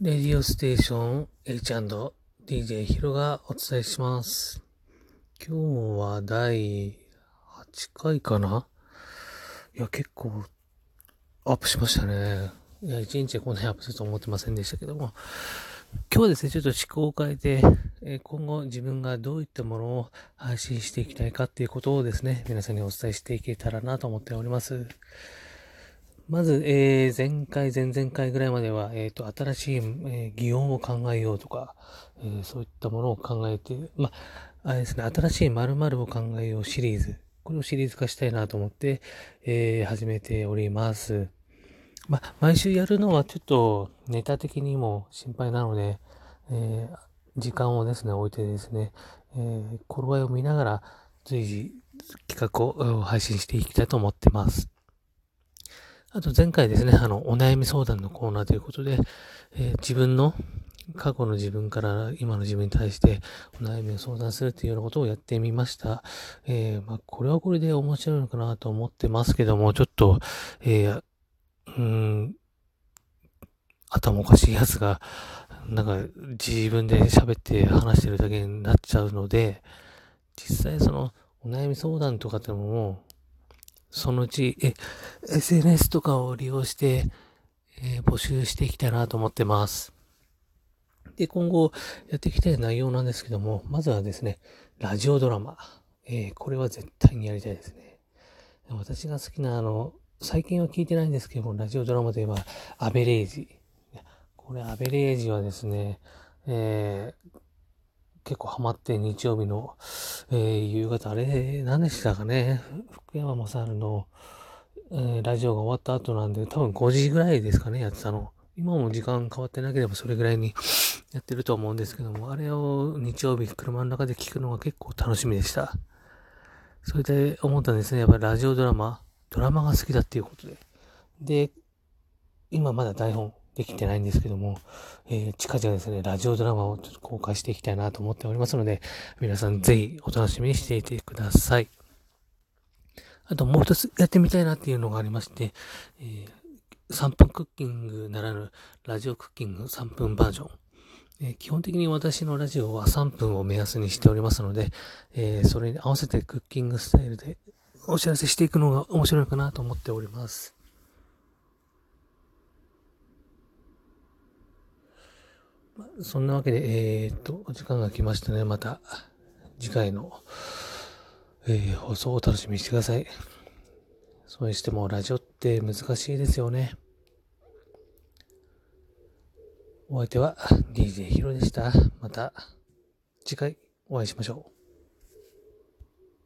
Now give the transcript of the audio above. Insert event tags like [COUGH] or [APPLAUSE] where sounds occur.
レディオステーション H&DJ ヒロがお伝えします。今日は第8回かな？いや、結構アップしましたね。いや、1日でこんなにアップすると思ってませんでしたけども。今日はですね、ちょっと思考を変えて、え今後自分がどういったものを配信していきたいかっていうことをですね、皆さんにお伝えしていけたらなと思っております。まず、えー前回、前々回ぐらいまでは、えっ、と、新しい、えー擬音を考えようとか、えーそういったものを考えて、まあ、あれですね、新しい〇〇を考えようシリーズ。これをシリーズ化したいなと思って、えー始めております。ま、毎週やるのはちょっとネタ的にも心配なので、えー時間をですね、置いてですね、えー頃合いを見ながら随時企画を配信していきたいと思ってます。あと前回ですね、あの、お悩み相談のコーナーということで、えー自分の、過去の自分から今の自分に対してお悩みを相談するっていうようなことをやってみました。えーまあ、これはこれで面白いのかなと思ってますけども、ちょっと、えーうん、頭おかしいやつが、なんか自分で喋って話してるだけになっちゃうので、実際そのお悩み相談とかってのも、そのうち、え、SNS とかを利用して、えー募集していきたいなと思ってます。で、今後やっていきたい内容なんですけども、まずはですね、ラジオドラマ。えーこれは絶対にやりたいですね。私が好きなあの、最近は聞いてないんですけども、ラジオドラマといえば、アベレージ。これ、アベレージはですね、えー結構ハマって日曜日の、えー夕方、あれ、何でしたかね、福山雅治の、えーラジオが終わった後なんで、多分5時ぐらいですかね、やってたの。今も時間変わってなければそれぐらいに [SNIFFS] やってると思うんですけども、あれを日曜日車の中で聞くのが結構楽しみでした。それで思ったんですね。やっぱりラジオドラマ、ドラマが好きだっていうことで。で、今まだ台本できてないんですけども、えー近々ですね、ラジオドラマをちょっと公開していきたいなと思っておりますので、皆さんぜひお楽しみにしていてください。あともう一つやってみたいなっていうのがありまして、えー3分クッキングならぬラジオクッキング3分バージョン。え基本的に私のラジオは3分を目安にしておりますので、えーそれに合わせてクッキングスタイルでお知らせしていくのが面白いかなと思っております。そんなわけで、えーっと、お時間が来ましたね。また次回の、えー放送をお楽しみにしてください。それにしてもラジオって難しいですよね。お相手は DJ ヒロでした。また次回お会いしましょう。